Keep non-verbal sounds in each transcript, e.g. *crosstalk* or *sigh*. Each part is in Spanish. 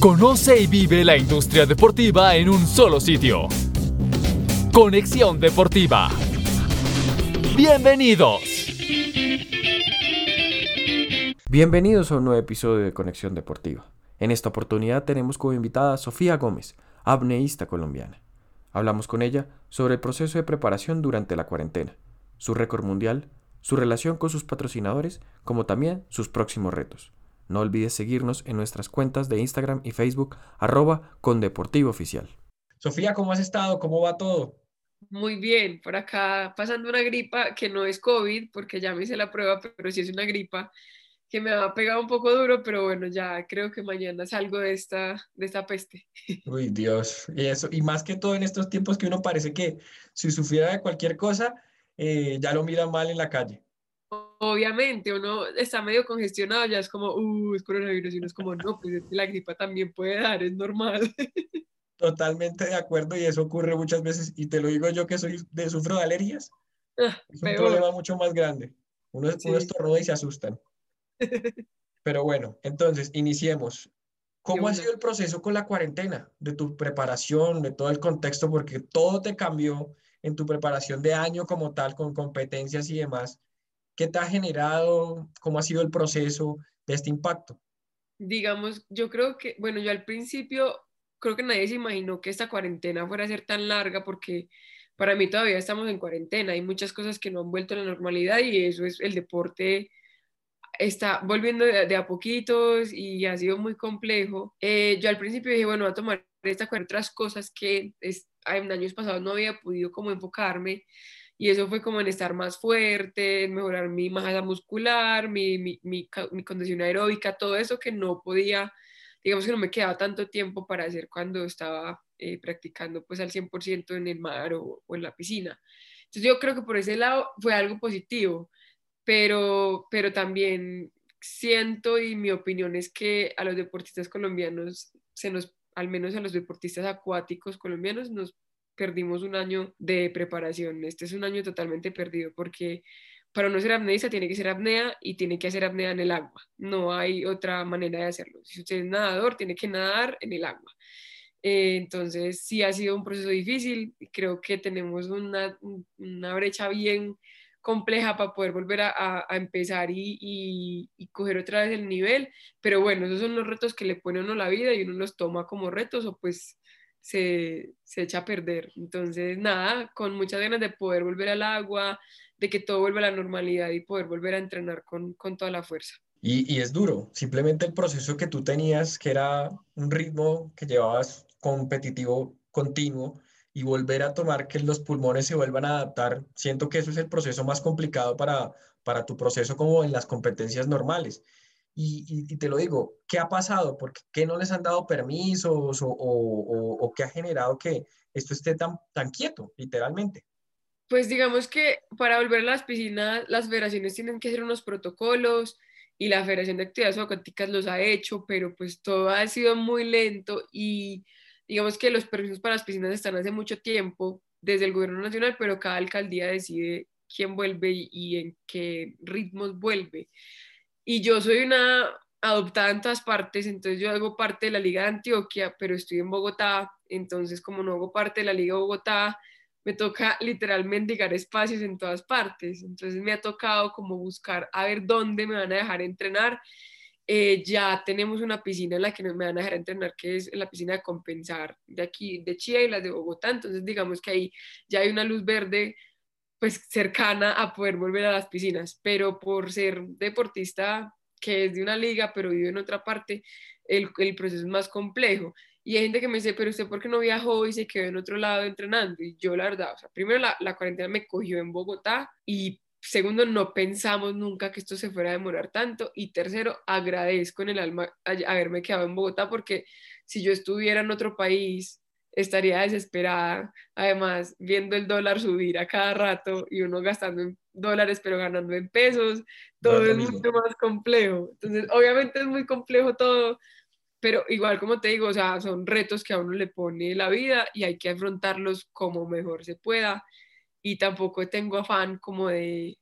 Conoce y vive la industria deportiva en un solo sitio. Conexión Deportiva. Bienvenidos. Bienvenidos a un nuevo episodio de Conexión Deportiva. En esta oportunidad tenemos como invitada a Sofía Gómez, apneísta colombiana. Hablamos con ella sobre el proceso de preparación durante la cuarentena, su récord mundial, su relación con sus patrocinadores, como también sus próximos retos. No olvides seguirnos en nuestras cuentas de Instagram y Facebook, arroba con Deportivo Oficial. Sofía, ¿cómo has estado? ¿Cómo va todo? Muy bien, por acá pasando una gripa que no es COVID, porque ya me hice la prueba, pero sí es una gripa que me ha pegado un poco duro, pero bueno, ya creo que mañana salgo de esta, de esta peste. *laughs* Uy, Dios, y eso, y más que todo en estos tiempos que uno parece que si sufriera de cualquier cosa, eh, ya lo mira mal en la calle obviamente uno está medio congestionado, ya es como, uh, es coronavirus, y uno es como, no, pues la gripa también puede dar, es normal. *laughs* Totalmente de acuerdo, y eso ocurre muchas veces, y te lo digo yo que soy de, sufro de alergias, ah, es un problema mucho más grande. Uno, sí. uno y se asustan. *laughs* Pero bueno, entonces, iniciemos. ¿Cómo ha sido el proceso con la cuarentena? De tu preparación, de todo el contexto, porque todo te cambió en tu preparación de año como tal, con competencias y demás. ¿Qué te ha generado? ¿Cómo ha sido el proceso de este impacto? Digamos, yo creo que, bueno, yo al principio creo que nadie se imaginó que esta cuarentena fuera a ser tan larga porque para mí todavía estamos en cuarentena, hay muchas cosas que no han vuelto a la normalidad y eso es el deporte está volviendo de, a poquitos y ha sido muy complejo. Eh, yo al principio dije, bueno, voy a tomar esta otras cosas que es, en años pasados no había podido como enfocarme y eso fue como en estar más fuerte, en mejorar mi masa muscular, mi, mi, mi, condición aeróbica, todo eso que no podía, digamos que no me quedaba tanto tiempo para hacer cuando estaba eh, practicando pues al 100% en el mar o, o, en la piscina. Entonces yo creo que por ese lado fue algo positivo, pero, pero también siento y mi opinión es que a los deportistas colombianos se nos al menos a los deportistas acuáticos colombianos nos perdimos un año de preparación. Este es un año totalmente perdido porque para no ser apneísta tiene que ser apnea y tiene que hacer apnea en el agua. No hay otra manera de hacerlo. Si usted es nadador, tiene que nadar en el agua. Eh, entonces, sí ha sido un proceso difícil. Creo que tenemos una, una brecha bien compleja para poder volver a, a, empezar y, y, coger otra vez el nivel. Pero bueno, esos son los retos que le pone uno la vida y uno los toma como retos o pues se, se, echa a perder. Entonces, nada, con muchas ganas de poder volver al agua, de que todo vuelva a la normalidad y poder volver a entrenar con, con toda la fuerza. Y, y, es duro, simplemente el proceso que tú tenías, que era un ritmo que llevabas competitivo continuo, y volver a tomar que los pulmones se vuelvan a adaptar, siento que eso es el proceso más complicado para, para tu proceso como en las competencias normales. Y, y, te lo digo, ¿qué ha pasado? ¿Por qué no les han dado permisos o, o, o, qué ha generado que esto esté tan, tan quieto, literalmente? Pues digamos que para volver a las piscinas, las federaciones tienen que hacer unos protocolos y la Federación de Actividades Acuáticas los ha hecho, pero pues todo ha sido muy lento y digamos que los permisos para las piscinas están hace mucho tiempo desde el gobierno nacional, pero cada alcaldía decide quién vuelve y, y en qué ritmos vuelve y yo soy una adoptada en todas partes, entonces yo hago parte de la Liga de Antioquia, pero estoy en Bogotá, entonces como no hago parte de la Liga de Bogotá, me toca literalmente llegar espacios en todas partes, entonces me ha tocado como buscar a ver dónde me van a dejar entrenar. Eh, ya tenemos una piscina en la que me van a dejar entrenar, que es la piscina de compensar de aquí, de Chía y la de Bogotá, entonces digamos que ahí ya hay una luz verde pues cercana a poder volver a las piscinas, pero por ser deportista que es de una liga, pero vive en otra parte, el, el, proceso es más complejo. Y hay gente que me dice, pero usted por qué no viajó y se quedó en otro lado entrenando? Y yo la verdad, o sea, primero la, la cuarentena me cogió en Bogotá y segundo, no pensamos nunca que esto se fuera a demorar tanto. Y tercero, agradezco en el alma haberme quedado en Bogotá porque si yo estuviera en otro país, estaría desesperada, además viendo el dólar subir a cada rato y uno gastando en dólares pero ganando en pesos, todo es mucho más complejo. Entonces, obviamente es muy complejo todo, pero igual como te digo, o sea, son retos que a uno le pone la vida y hay que afrontarlos como mejor se pueda y tampoco tengo afán como de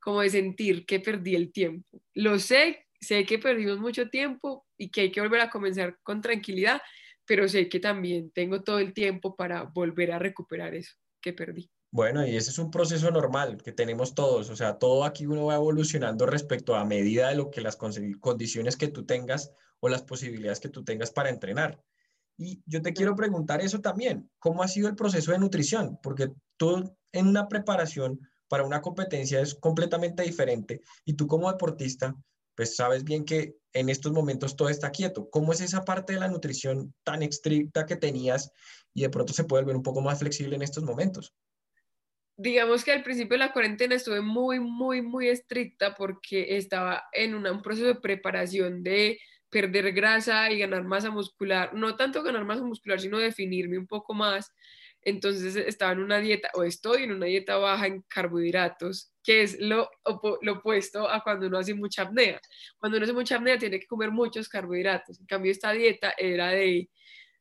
como de sentir que perdí el tiempo. Lo sé sé que perdimos mucho tiempo y que hay que volver a comenzar con tranquilidad, pero sé que también tengo todo el tiempo para volver a recuperar eso que perdí. Bueno, y ese es un proceso normal que tenemos todos, o sea, todo aquí uno va evolucionando respecto a medida de lo que las condiciones que tú tengas o las posibilidades que tú tengas para entrenar. Y yo te quiero preguntar eso también, ¿cómo ha sido el proceso de nutrición? Porque tú en una preparación para una competencia es completamente diferente y tú como deportista, pues sabes bien que en estos momentos todo está quieto. ¿Cómo es esa parte de la nutrición tan estricta que tenías y de pronto se puede ver un poco más flexible en estos momentos? digamos que al principio de la cuarentena estuve muy, muy, muy estricta porque estaba en un proceso de preparación de perder grasa y ganar masa muscular, no tanto ganar masa muscular, sino definirme un poco más. Entonces estaba en una dieta, o estoy en una dieta baja en carbohidratos, que es lo, lo opuesto a cuando uno hace mucha apnea. Cuando uno hace mucha apnea tiene que comer muchos carbohidratos. En cambio, esta dieta era de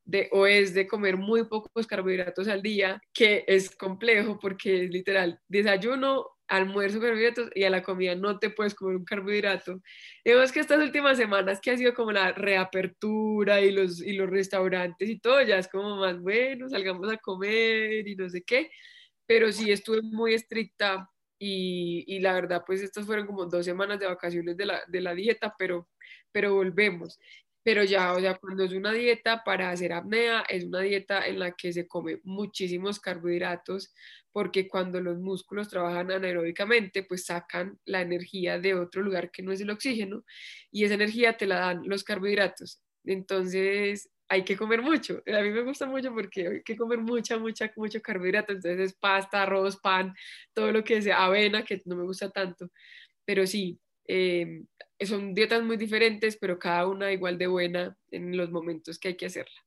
de, o es de comer muy pocos carbohidratos al día, que es complejo porque es literal desayuno, almuerzo carbohidratos y a la comida no te puedes comer un carbohidrato. Vemos que estas últimas semanas que ha sido como la reapertura y los, y los restaurantes y todo, ya es como más bueno, salgamos a comer y no sé qué, pero sí estuve muy estricta y, y la verdad pues estas fueron como dos semanas de vacaciones de la, de la dieta, pero, pero volvemos pero ya, o sea, cuando es una dieta para hacer apnea, es una dieta en la que se come muchísimos carbohidratos, porque cuando los músculos trabajan anaeróbicamente, pues sacan la energía de otro lugar que no es el oxígeno, y esa energía te la dan los carbohidratos. Entonces, hay que comer mucho. A mí me gusta mucho porque hay que comer mucha, mucha, mucho carbohidrato. Entonces, es pasta, arroz, pan, todo lo que sea, avena, que no me gusta tanto. Pero sí, eh, son dietas muy diferentes, pero cada una igual de buena en los momentos que hay que hacerla.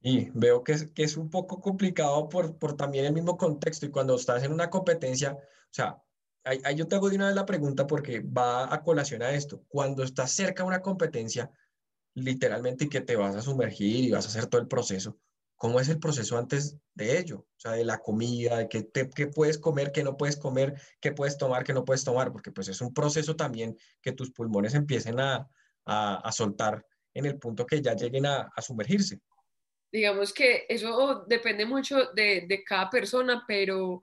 Y veo que es, un poco complicado por, por también el mismo contexto y cuando estás en una competencia, o sea, ahí, yo te hago de una vez la pregunta porque va a colación a esto. Cuando estás cerca de una competencia, literalmente que te vas a sumergir y vas a hacer todo el proceso, cómo es el proceso antes de ello, o sea, de la comida, de qué, qué puedes comer, qué no puedes comer, qué puedes tomar, qué no puedes tomar, porque pues es un proceso también que tus pulmones empiecen a, a, soltar en el punto que ya lleguen a, a, sumergirse. Digamos que eso depende mucho de, de cada persona, pero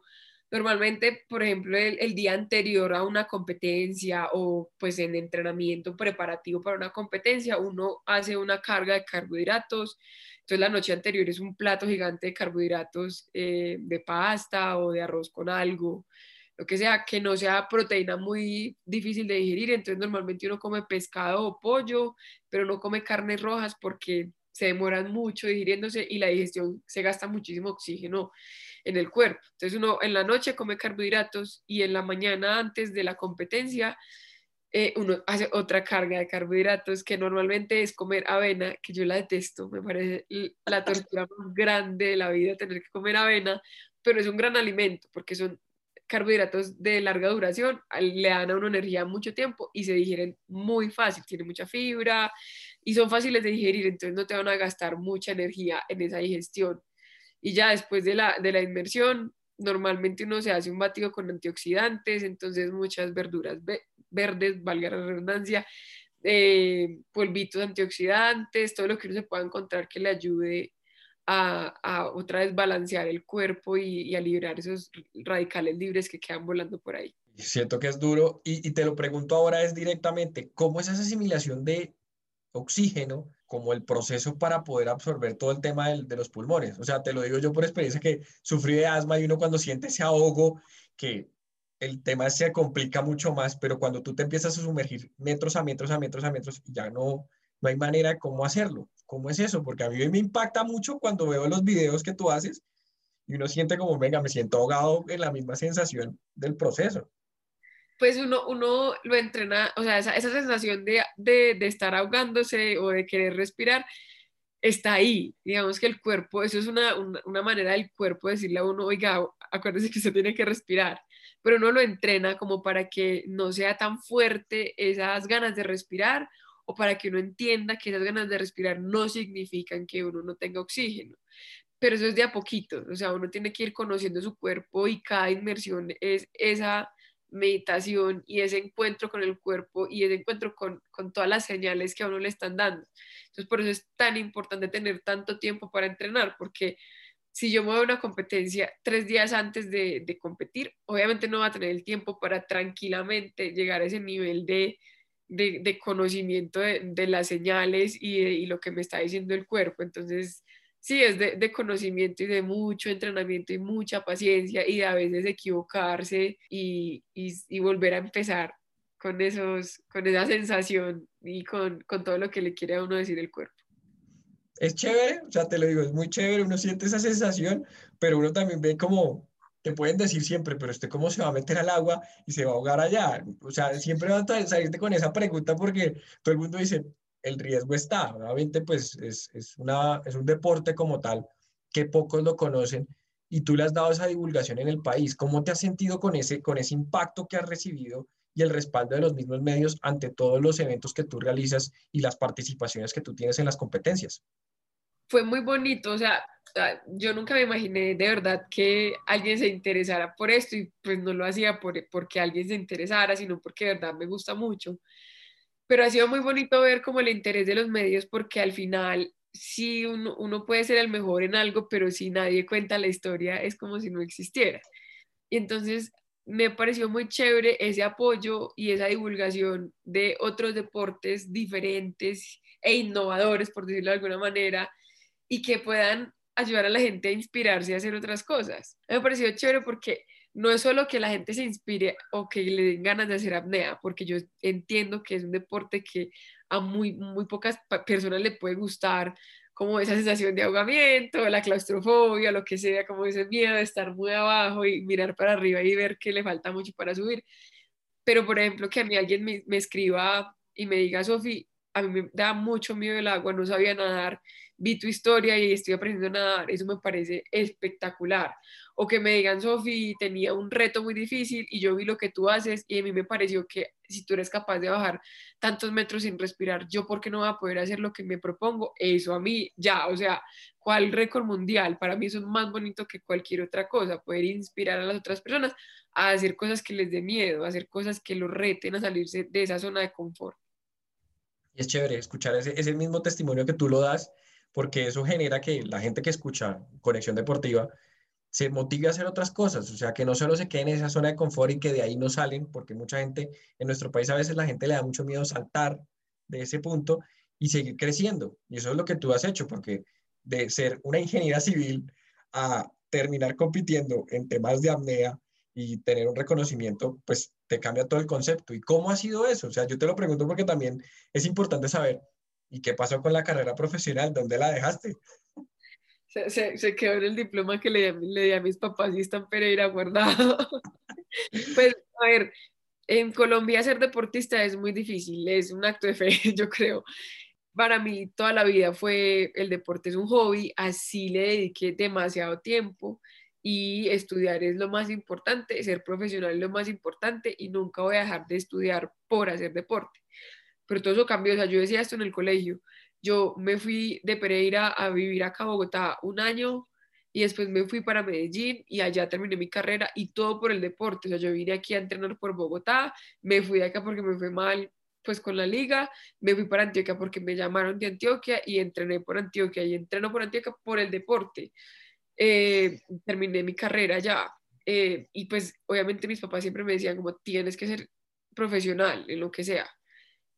normalmente, por ejemplo, el, el, día anterior a una competencia o pues en entrenamiento preparativo para una competencia, uno hace una carga de carbohidratos, entonces la noche anterior es un plato gigante de carbohidratos eh, de pasta o de arroz con algo, lo que sea, que no sea proteína muy difícil de digerir. Entonces normalmente uno come pescado o pollo, pero no come carnes rojas porque se demoran mucho digiriéndose y la digestión se gasta muchísimo oxígeno en el cuerpo. Entonces uno en la noche come carbohidratos y en la mañana antes de la competencia eh, uno hace otra carga de carbohidratos que normalmente es comer avena, que yo la detesto, me parece la tortura más grande de la vida tener que comer avena, pero es un gran alimento porque son carbohidratos de larga duración, le dan a una energía mucho tiempo y se digieren muy fácil, tiene mucha fibra y son fáciles de digerir, entonces no te van a gastar mucha energía en esa digestión. Y ya después de la, de la inmersión, normalmente uno se hace un batido con antioxidantes, entonces muchas verduras verdes, valga la redundancia, eh, polvitos antioxidantes, todo lo que uno se pueda encontrar que le ayude a, otra vez balancear el cuerpo y, a liberar esos radicales libres que quedan volando por ahí. Siento que es duro y, te lo pregunto ahora es directamente, ¿cómo es esa asimilación de oxígeno como el proceso para poder absorber todo el tema de, los pulmones. O sea, te lo digo yo por experiencia que sufrí de asma y uno cuando siente ese ahogo, que el tema se complica mucho más, pero cuando tú te empiezas a sumergir metros a metros a metros a metros, ya no, no hay manera de cómo hacerlo. ¿Cómo es eso? Porque a mí me impacta mucho cuando veo los videos que tú haces y uno siente como, venga, me siento ahogado en la misma sensación del proceso. Pues uno, uno lo entrena, o sea, esa, sensación de, de, estar ahogándose o de querer respirar, está ahí. Digamos que el cuerpo, eso es una, una, manera del cuerpo de decirle a uno, oiga, acuérdese que usted tiene que respirar pero uno lo entrena como para que no sea tan fuerte esas ganas de respirar o para que uno entienda que esas ganas de respirar no significan que uno no tenga oxígeno. Pero eso es de a poquito, o sea, uno tiene que ir conociendo su cuerpo y cada inmersión es esa meditación y ese encuentro con el cuerpo y ese encuentro con, con, todas las señales que a uno le están dando. Entonces, por eso es tan importante tener tanto tiempo para entrenar, porque si yo me voy a una competencia tres días antes de, competir, obviamente no va a tener el tiempo para tranquilamente llegar a ese nivel de, conocimiento de, las señales y, lo que me está diciendo el cuerpo. Entonces, sí, es de, conocimiento y de mucho entrenamiento y mucha paciencia y de a veces equivocarse y, y, volver a empezar con, esos, con esa sensación y con, con, todo lo que le quiere a uno decir el cuerpo. Es chévere, o sea, te lo digo, es muy chévere, uno siente esa sensación, pero uno también ve como, te pueden decir siempre, pero usted cómo se va a meter al agua y se va a ahogar allá. O sea, siempre van a salirte con esa pregunta porque todo el mundo dice, el riesgo está. Obviamente, pues es, es, una, es un deporte como tal que pocos lo conocen y tú le has dado esa divulgación en el país. ¿Cómo te has sentido con ese, con ese impacto que has recibido y el respaldo de los mismos medios ante todos los eventos que tú realizas y las participaciones que tú tienes en las competencias? Fue muy bonito, o sea, yo nunca me imaginé de verdad que alguien se interesara por esto y pues no lo hacía por, porque alguien se interesara, sino porque de verdad me gusta mucho pero ha sido muy bonito ver como el interés de los medios porque al final sí uno, uno, puede ser el mejor en algo, pero si nadie cuenta la historia es como si no existiera. Y entonces me pareció muy chévere ese apoyo y esa divulgación de otros deportes diferentes e innovadores, por decirlo de alguna manera, y que puedan ayudar a la gente a inspirarse a hacer otras cosas. Me pareció chévere porque no es solo que la gente se inspire o que le den ganas de hacer apnea, porque yo entiendo que es un deporte que a muy, muy pocas personas le puede gustar, como esa sensación de ahogamiento, la claustrofobia, lo que sea, como ese miedo de estar muy abajo y mirar para arriba y ver que le falta mucho para subir. Pero, por ejemplo, que a mí alguien me, me escriba y me diga, Sofi, a mí me da mucho miedo el agua, no sabía nadar, vi tu historia y estoy aprendiendo a nadar, eso me parece espectacular. O que me digan, Sofi, tenía un reto muy difícil y yo vi lo que tú haces y a mí me pareció que si tú eres capaz de bajar tantos metros sin respirar, yo por qué no voy a poder hacer lo que me propongo, eso a mí ya, o sea, ¿cuál récord mundial? Para mí eso es más bonito que cualquier otra cosa, poder inspirar a las otras personas a hacer cosas que les dé miedo, a hacer cosas que los reten a salirse de esa zona de confort. Es chévere escuchar ese, ese mismo testimonio que tú lo das porque eso genera que la gente que escucha Conexión Deportiva se motive a hacer otras cosas, o sea, que no solo se queden en esa zona de confort y que de ahí no salen, porque mucha gente en nuestro país a veces la gente le da mucho miedo saltar de ese punto y seguir creciendo. Y eso es lo que tú has hecho, porque de ser una ingeniera civil a terminar compitiendo en temas de apnea y tener un reconocimiento, pues te cambia todo el concepto. ¿Y cómo ha sido eso? O sea, yo te lo pregunto porque también es importante saber ¿Y qué pasó con la carrera profesional? ¿Dónde la dejaste? Se, quedó en el diploma que le, le di a mis papás y está en Pereira guardado. *laughs* pues, a ver, en Colombia ser deportista es muy difícil, es un acto de fe, *laughs* yo creo. Para mí toda la vida fue el deporte es un hobby, así le dediqué demasiado tiempo y estudiar es lo más importante, ser profesional es lo más importante y nunca voy a dejar de estudiar por hacer deporte pero todo eso cambió. O sea, yo decía esto en el colegio. Yo me fui de Pereira a vivir acá a Bogotá un año y después me fui para Medellín y allá terminé mi carrera y todo por el deporte. O sea, yo vine aquí a entrenar por Bogotá, me fui de acá porque me fue mal pues con la liga, me fui para Antioquia porque me llamaron de Antioquia y entrené por Antioquia y entreno por Antioquia por el deporte. Eh, terminé mi carrera ya eh, y pues obviamente mis papás siempre me decían como tienes que ser profesional en lo que sea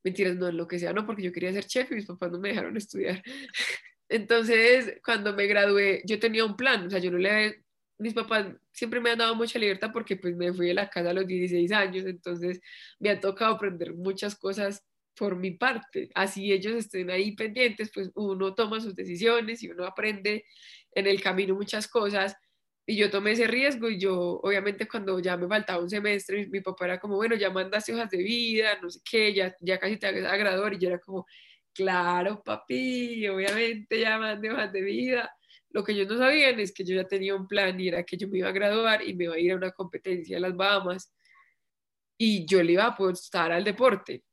mentiras, no en lo que sea, no, porque yo quería ser chef y mis papás no me dejaron estudiar. *laughs* Entonces, cuando me gradué, yo tenía un plan, o sea, yo no le, mis papás siempre me han dado mucha libertad porque pues me fui de la casa a los 16 años, entonces me ha tocado aprender muchas cosas por mi parte. Así ellos estén ahí pendientes, pues uno toma sus decisiones y uno aprende en el camino muchas cosas y yo tomé ese riesgo y yo, obviamente, cuando ya me faltaba un semestre, mi, papá era como, bueno, ya mandaste hojas de vida, no sé qué, ya, ya casi te hagas a. Y yo era como, claro, papi, obviamente ya mandé hojas de vida. Lo que ellos no sabían es que yo ya tenía un plan y era que yo me iba a graduar y me iba a ir a una competencia en las Bahamas y yo le iba a apostar al deporte.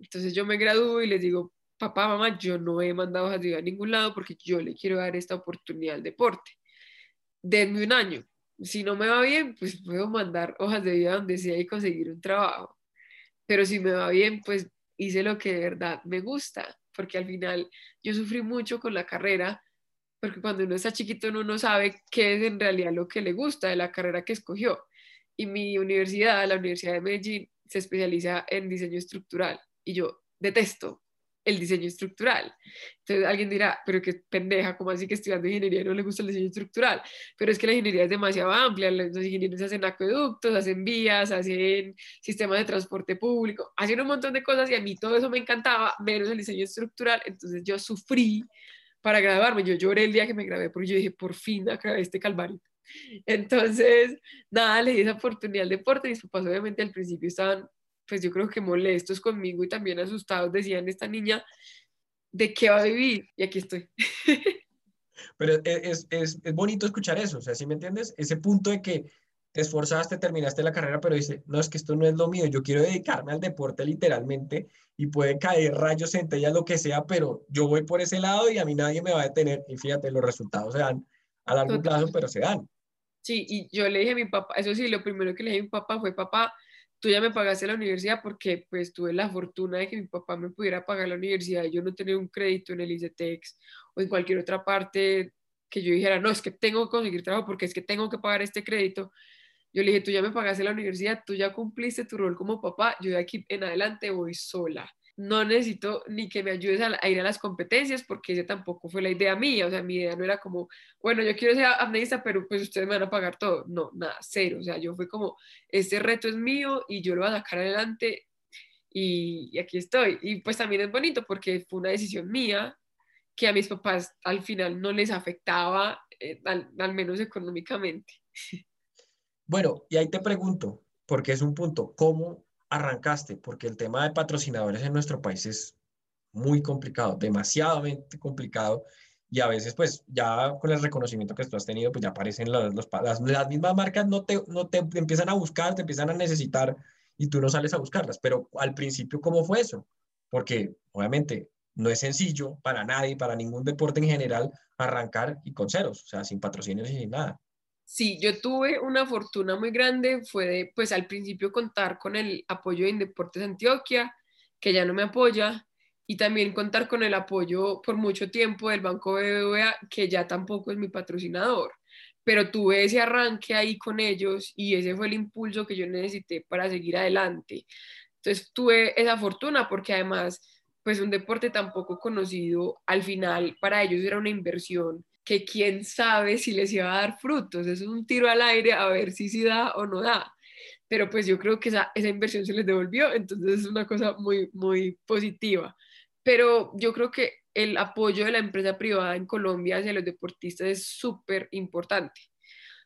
Entonces yo me gradúo y les digo, papá, mamá, yo no he mandado vida a ningún lado porque yo le quiero dar esta oportunidad al deporte denme un año. si no me va bien, pues puedo mandar hojas de vida donde sea y conseguir un trabajo. Pero si me va bien, pues hice lo que de verdad me gusta, porque al final yo sufrí mucho con la carrera, porque cuando uno está chiquito uno no sabe qué es en realidad lo que le gusta de la carrera que escogió. Y mi universidad, la Universidad de Medellín, se especializa en diseño estructural y yo detesto el diseño estructural. Entonces alguien dirá, pero qué pendeja, ¿cómo así que estudiando ingeniería no le gusta el diseño estructural? Pero es que la ingeniería es demasiado amplia, los ingenieros hacen acueductos, hacen vías, hacen sistemas de transporte público, hacen un montón de cosas y a mí todo eso me encantaba, menos el diseño estructural, entonces yo sufrí para graduarme, yo lloré el día que me grabé porque yo dije, por fin acabé este calvario. Entonces, nada, le di esa oportunidad al deporte. Mis papás, obviamente, al principio estaban pues yo creo que molestos conmigo y también asustados, decían, esta niña, ¿de qué va a vivir? Y aquí estoy. *laughs* Pero es, es, es bonito escuchar eso, o sea, ¿sí me entiendes? Ese punto de que te esforzaste, terminaste la carrera, pero dice, no, es que esto no es lo mío, yo quiero dedicarme al deporte literalmente y puede caer rayos, centellas, lo que sea, pero yo voy por ese lado y a mí nadie me va a detener. Y fíjate, los resultados se dan a largo plazo, pero se dan. Sí, y yo le dije a mi papá, eso sí, lo primero que le dije a mi papá fue, papá, tú ya me pagaste la universidad porque pues tuve la fortuna de que mi papá me pudiera pagar la universidad y yo no tener un crédito en el ICETEX o en cualquier otra parte que yo dijera, no, es que tengo que conseguir trabajo porque es que tengo que pagar este crédito. Yo le dije, tú ya me pagaste la universidad, tú ya cumpliste tu rol como papá, yo de aquí en adelante voy sola no necesito ni que me ayudes a, ir a las competencias porque esa tampoco fue la idea mía, o sea, mi idea no era como, bueno, yo quiero ser amnista, pero pues ustedes me van a pagar todo, no, nada, cero, o sea, yo fue como, este reto es mío y yo lo voy a sacar adelante y, aquí estoy, y pues también es bonito porque fue una decisión mía que a mis papás al final no les afectaba, eh, al, al menos económicamente. Bueno, y ahí te pregunto, porque es un punto, ¿cómo arrancaste? Porque el tema de patrocinadores en nuestro país es muy complicado, demasiadamente complicado. Y a veces, pues, ya con el reconocimiento que tú has tenido, pues ya aparecen los, las, las, mismas marcas, no te, no te empiezan a buscar, te empiezan a necesitar y tú no sales a buscarlas. Pero al principio, ¿cómo fue eso? Porque obviamente no es sencillo para nadie, para ningún deporte en general, arrancar y con ceros, o sea, sin patrocinios y sin nada. Sí, yo tuve una fortuna muy grande, fue de, pues al principio contar con el apoyo de Indeportes Antioquia, que ya no me apoya, y también contar con el apoyo por mucho tiempo del Banco BBVA, que ya tampoco es mi patrocinador, pero tuve ese arranque ahí con ellos y ese fue el impulso que yo necesité para seguir adelante. Entonces tuve esa fortuna porque además, pues un deporte tan poco conocido, al final para ellos era una inversión que quién sabe si les iba a dar frutos. es un tiro al aire a ver si sí da o no da. Pero pues yo creo que esa, esa inversión se les devolvió, entonces es una cosa muy, muy positiva. Pero yo creo que el apoyo de la empresa privada en Colombia hacia los deportistas es súper importante,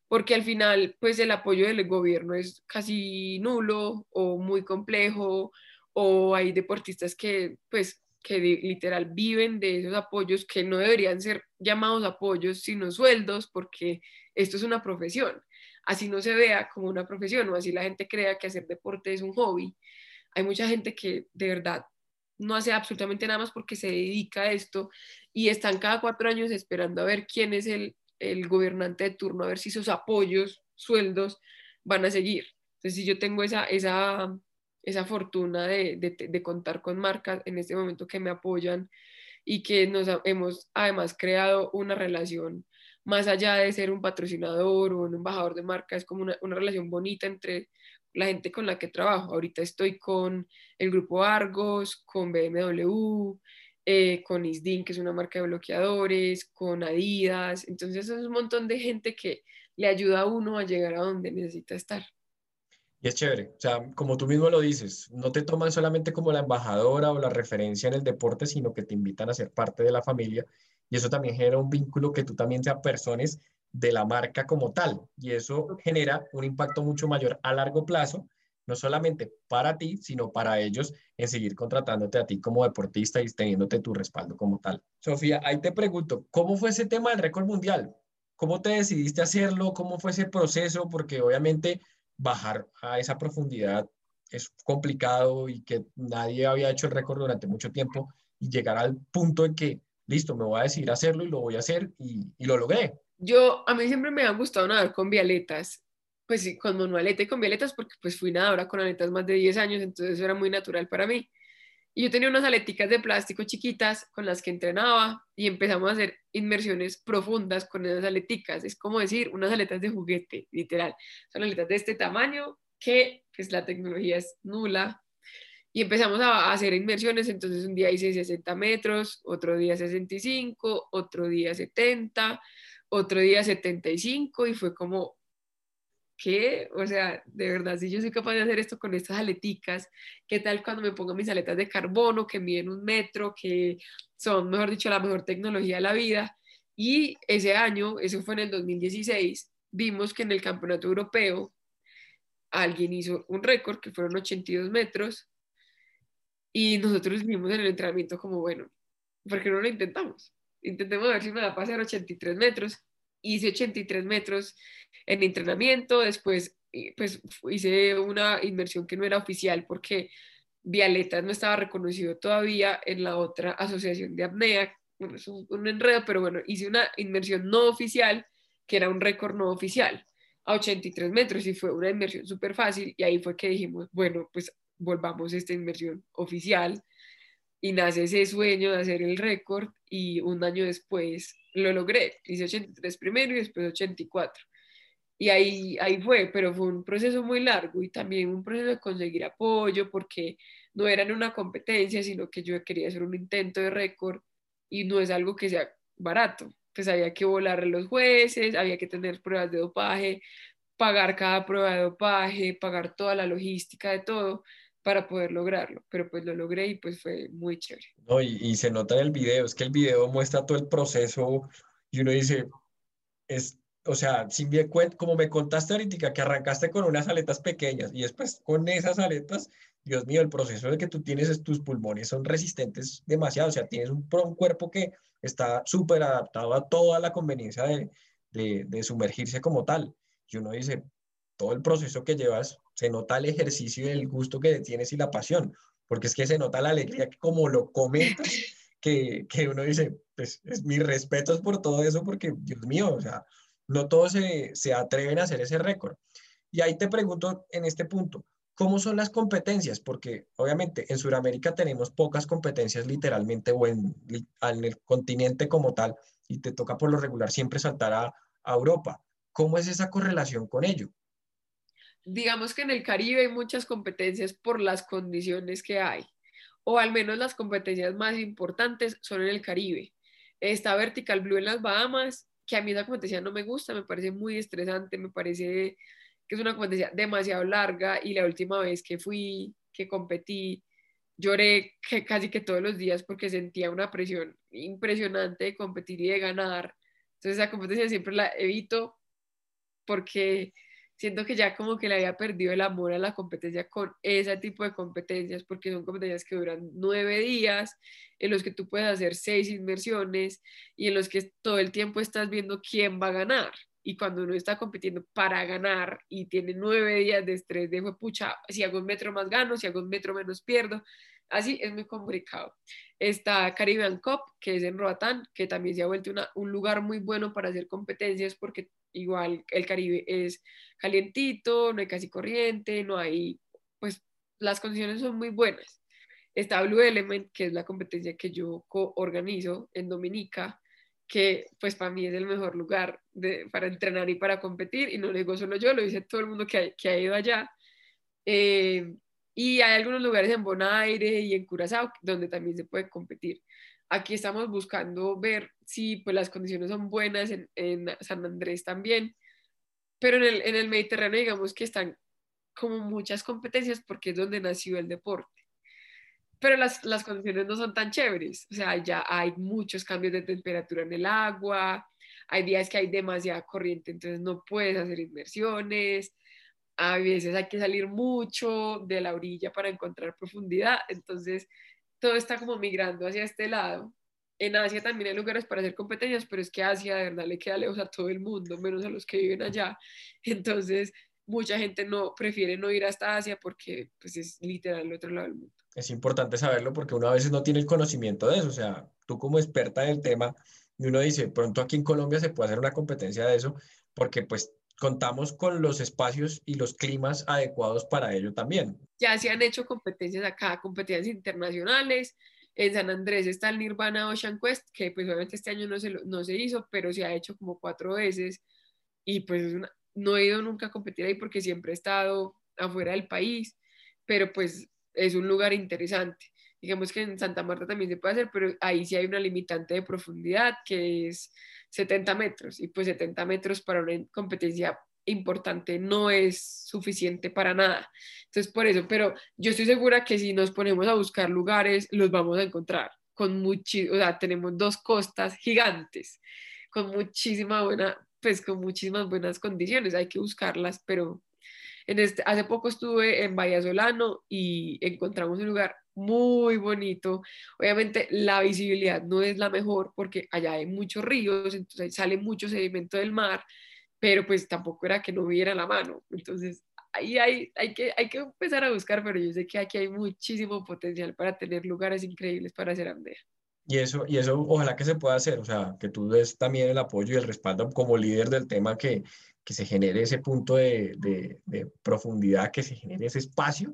porque al final, pues el apoyo del gobierno es casi nulo o muy complejo, o hay deportistas que, pues, que literal viven de esos apoyos que no deberían ser llamados apoyos, sino sueldos, porque esto es una profesión. Así no se vea como una profesión o así la gente crea que hacer deporte es un hobby. Hay mucha gente que de verdad no hace absolutamente nada más porque se dedica a esto y están cada cuatro años esperando a ver quién es el, el gobernante de turno, a ver si sus apoyos, sueldos van a seguir. Entonces, si yo tengo esa, esa esa fortuna de, de, contar con marcas en este momento que me apoyan y que nos hemos además creado una relación más allá de ser un patrocinador o un embajador de marca, es como una, una relación bonita entre la gente con la que trabajo. Ahorita estoy con el grupo Argos, con BMW, eh, con Isdin, que es una marca de bloqueadores, con Adidas. Entonces es un montón de gente que le ayuda a uno a llegar a donde necesita estar. Y es chévere, o sea, como tú mismo lo dices, no te toman solamente como la embajadora o la referencia en el deporte, sino que te invitan a ser parte de la familia y eso también genera un vínculo que tú también te apersones de la marca como tal y eso genera un impacto mucho mayor a largo plazo, no solamente para ti, sino para ellos en seguir contratándote a ti como deportista y teniéndote tu respaldo como tal. Sofía, ahí te pregunto, ¿cómo fue ese tema del récord mundial? ¿Cómo te decidiste hacerlo? ¿Cómo fue ese proceso? Porque obviamente bajar a esa profundidad es complicado y que nadie había hecho el récord durante mucho tiempo y llegar al punto en que, listo, me voy a decidir hacerlo y lo voy a hacer y, y lo logré. Yo, a mí siempre me ha gustado nadar con vialetas, pues sí, con manualeta y con vialetas, porque pues fui nadadora con aletas más de 10 años, entonces eso era muy natural para mí. Y yo tenía unas aleticas de plástico chiquitas con las que entrenaba y empezamos a hacer inmersiones profundas con esas aleticas. Es como decir, unas aletas de juguete, literal. Son aletas de este tamaño que pues la tecnología es nula. Y empezamos a hacer inmersiones, entonces un día hice 60 metros, otro día 65, otro día 70, otro día 75 y fue como, ¿qué? O sea, de verdad, si yo soy capaz de hacer esto con estas aleticas, ¿qué tal cuando me pongo mis aletas de carbono que miden un metro, que son, mejor dicho, la mejor tecnología de la vida? Y ese año, eso fue en el 2016, vimos que en el campeonato europeo alguien hizo un récord que fueron 82 metros y nosotros vimos en el entrenamiento como, bueno, ¿por qué no lo intentamos? Intentemos ver si me da a pasar 83 metros. Hice 83 metros en entrenamiento, después pues hice una inmersión que no era oficial porque Vialetas no estaba reconocido todavía en la otra asociación de apnea, bueno, es un, enredo, pero bueno, hice una inmersión no oficial que era un récord no oficial a 83 metros y fue una inmersión súper fácil y ahí fue que dijimos, bueno, pues volvamos a esta inmersión oficial y nace ese sueño de hacer el récord y un año después lo logré, hice 83 primero y después 84 y ahí, ahí fue, pero fue un proceso muy largo y también un proceso de conseguir apoyo porque no era en una competencia, sino que yo quería hacer un intento de récord y no es algo que sea barato. Pues había que volar a los jueces, había que tener pruebas de dopaje, pagar cada prueba de dopaje, pagar toda la logística de todo para poder lograrlo, pero pues lo logré y pues fue muy chévere. No, y, y se nota en el video, es que el video muestra todo el proceso y uno dice, es o sea, sin bien como me contaste ahorita, que arrancaste con unas aletas pequeñas y después con esas aletas, Dios mío, el proceso de que tú tienes es, tus pulmones son resistentes demasiado, o sea, tienes un, un cuerpo que está súper adaptado a toda la conveniencia de, de, de, sumergirse como tal. Y uno dice, todo el proceso que llevas, se nota el ejercicio y el gusto que tienes y la pasión, porque es que se nota la alegría que como lo comentas, *laughs* que, que uno dice, pues es mis respetos por todo eso, porque Dios mío, o sea, no todos se, atreven a hacer ese récord. Y ahí te pregunto en este punto, ¿cómo son las competencias? Porque obviamente en Sudamérica tenemos pocas competencias literalmente o en, el continente como tal y te toca por lo regular siempre saltar a, a Europa. ¿Cómo es esa correlación con ello? Digamos que en el Caribe hay muchas competencias por las condiciones que hay, o al menos las competencias más importantes son en el Caribe. Está Vertical Blue en las Bahamas que a mí esa competencia no me gusta, me parece muy estresante, me parece que es una competencia demasiado larga y la última vez que fui, que competí, lloré que casi que todos los días porque sentía una presión impresionante de competir y de ganar. Entonces esa competencia siempre la evito porque siento que ya como que le había perdido el amor a la competencia con ese tipo de competencias, porque son competencias que duran nueve días, en los que tú puedes hacer seis inmersiones y en los que todo el tiempo estás viendo quién va a ganar. Y cuando uno está compitiendo para ganar y tiene nueve días de estrés, de pucha, si hago un metro más gano, si hago un metro menos pierdo, así es muy complicado. Está Caribbean Cup, que es en Roatán, que también se ha vuelto un lugar muy bueno para hacer competencias porque igual el Caribe es calientito, no hay casi corriente, no hay, pues las condiciones son muy buenas. Está Blue Element, que es la competencia que yo co-organizo en Dominica, que pues para mí es el mejor lugar de, para entrenar y para competir, y no lo digo solo yo, lo dice todo el mundo que ha, que ha ido allá. Eh, y hay algunos lugares en Bonaire y en Curazao donde también se puede competir. Aquí estamos buscando ver si pues, las condiciones son buenas en, San Andrés también, pero en el, en el Mediterráneo digamos que están como muchas competencias porque es donde nació el deporte. Pero las, las condiciones no son tan chéveres, o sea, ya hay muchos cambios de temperatura en el agua, hay días que hay demasiada corriente, entonces no puedes hacer inmersiones, a veces hay que salir mucho de la orilla para encontrar profundidad, entonces todo está como migrando hacia este lado. En Asia también hay lugares para hacer competencias, pero es que Asia de verdad le queda lejos a todo el mundo, menos a los que viven allá. *laughs* Entonces, mucha gente no prefiere no ir hasta Asia porque pues es literal el otro lado del mundo. Es importante saberlo porque uno a veces no tiene el conocimiento de eso, o sea, tú como experta en el tema, Y uno dice, pronto aquí en Colombia se puede hacer una competencia de eso, porque pues contamos con los espacios y los climas adecuados para ello también. Ya se han hecho competencias acá, competencias internacionales. En San Andrés está el Nirvana Ocean Quest, que pues obviamente este año no se, no se hizo, pero se ha hecho como cuatro veces. Y pues no he ido nunca a competir ahí porque siempre he estado afuera del país, pero pues es un lugar interesante. Digamos que en Santa Marta también se puede hacer, pero ahí sí hay una limitante de profundidad que es 70 metros y pues 70 metros para una competencia importante no es suficiente para nada. Entonces, por eso, pero yo estoy segura que si nos ponemos a buscar lugares, los vamos a encontrar con muchísimo, o sea, tenemos dos costas gigantes, con muchísima buena, pues con muchísimas buenas condiciones, hay que buscarlas, pero en este, hace poco estuve en Solano y encontramos un lugar muy bonito. Obviamente la visibilidad no es la mejor porque allá hay muchos ríos, entonces sale mucho sedimento del mar, pero pues tampoco era que no hubiera la mano. Entonces ahí hay, hay, que, hay que empezar a buscar, pero yo sé que aquí hay muchísimo potencial para tener lugares increíbles para hacer andea. Y eso, y eso ojalá que se pueda hacer, o sea, que tú des también el apoyo y el respaldo como líder del tema, que, que se genere ese punto de, de, de profundidad, que se genere ese espacio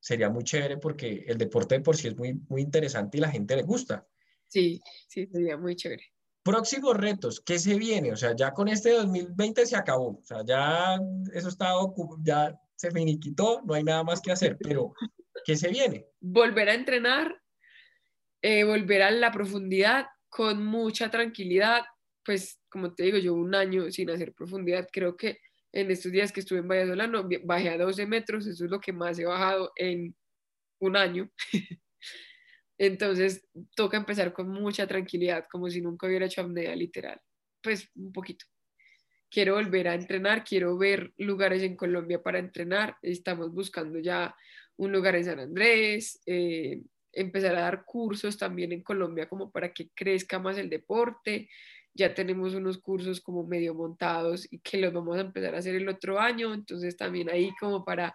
sería muy chévere porque el deporte de por sí es muy, muy interesante y la gente le gusta. Sí, sí, sería muy chévere. Próximos retos, ¿qué se viene? O sea, ya con este 2020 se acabó, o sea, ya eso está, ya se finiquitó, no hay nada más que hacer, pero ¿qué se viene? Volver a entrenar, eh, volver a la profundidad con mucha tranquilidad, pues como te digo, yo un año sin hacer profundidad, creo que en estos días que estuve en Valladolid, bajé a 12 metros, eso es lo que más he bajado en un año. *laughs* Entonces, toca empezar con mucha tranquilidad, como si nunca hubiera hecho apnea literal. Pues un poquito. Quiero volver a entrenar, quiero ver lugares en Colombia para entrenar. Estamos buscando ya un lugar en San Andrés, eh, empezar a dar cursos también en Colombia como para que crezca más el deporte ya tenemos unos cursos como medio montados y que los vamos a empezar a hacer el otro año, entonces también ahí como para,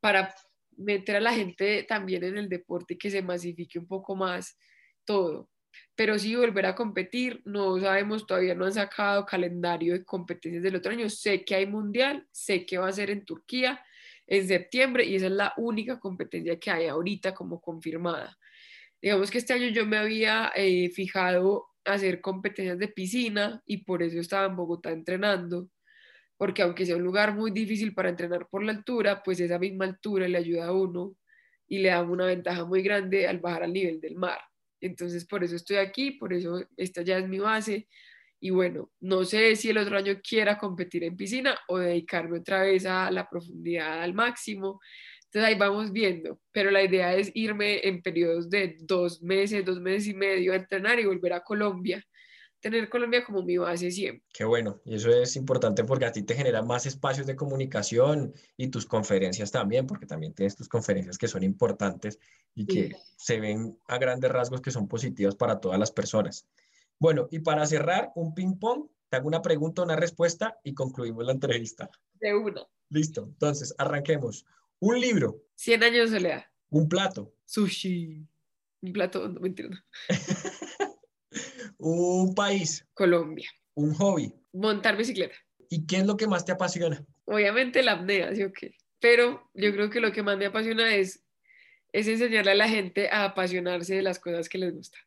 para meter a la gente también en el deporte y que se masifique un poco más todo. Pero sí, volver a competir, no sabemos, todavía no han sacado calendario de competencias del otro año. Sé que hay mundial, sé que va a ser en Turquía en septiembre y esa es la única competencia que hay ahorita como confirmada. Digamos que este año yo me había eh, fijado hacer competencias de piscina y por eso estaba en Bogotá entrenando, porque aunque sea un lugar muy difícil para entrenar por la altura, pues esa misma altura le ayuda a uno y le da una ventaja muy grande al bajar al nivel del mar. Entonces, por eso estoy aquí, por eso esta ya es mi base. Y bueno, no sé si el otro año quiera competir en piscina o dedicarme otra vez a la profundidad al máximo. Entonces ahí vamos viendo, pero la idea es irme en periodos de dos meses, dos meses y medio a entrenar y volver a Colombia. Tener Colombia como mi base siempre. Qué bueno, y eso es importante porque a ti te genera más espacios de comunicación y tus conferencias también, porque también tienes tus conferencias que son importantes y que se ven a grandes rasgos que son positivas para todas las personas. Bueno, y para cerrar, un ping-pong, te hago una pregunta, una respuesta y concluimos la entrevista. De una. Listo, entonces arranquemos. Un libro. Cien años de soledad. Un plato. Sushi. Un plato, no mentira. *laughs* un país. Colombia. Un hobby. Montar bicicleta. ¿Y qué es lo que más te apasiona? Obviamente la apnea, ¿sí o qué? Pero yo creo que lo que más me apasiona es, es enseñarle a la gente a apasionarse de las cosas que les gustan.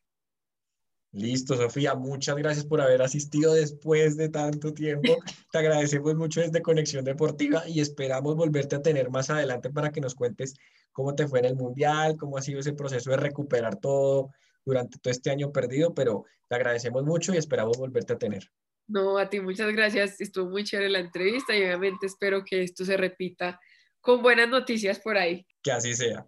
Listo, Sofía, muchas gracias por haber asistido después de tanto tiempo. Te agradecemos mucho desde Conexión Deportiva y esperamos volverte a tener más adelante para que nos cuentes cómo te fue en el Mundial, cómo ha sido ese proceso de recuperar todo durante todo este año perdido, pero te agradecemos mucho y esperamos volverte a tener. No, a ti muchas gracias. Estuvo muy chévere la entrevista y obviamente espero que esto se repita con buenas noticias por ahí. Que así sea.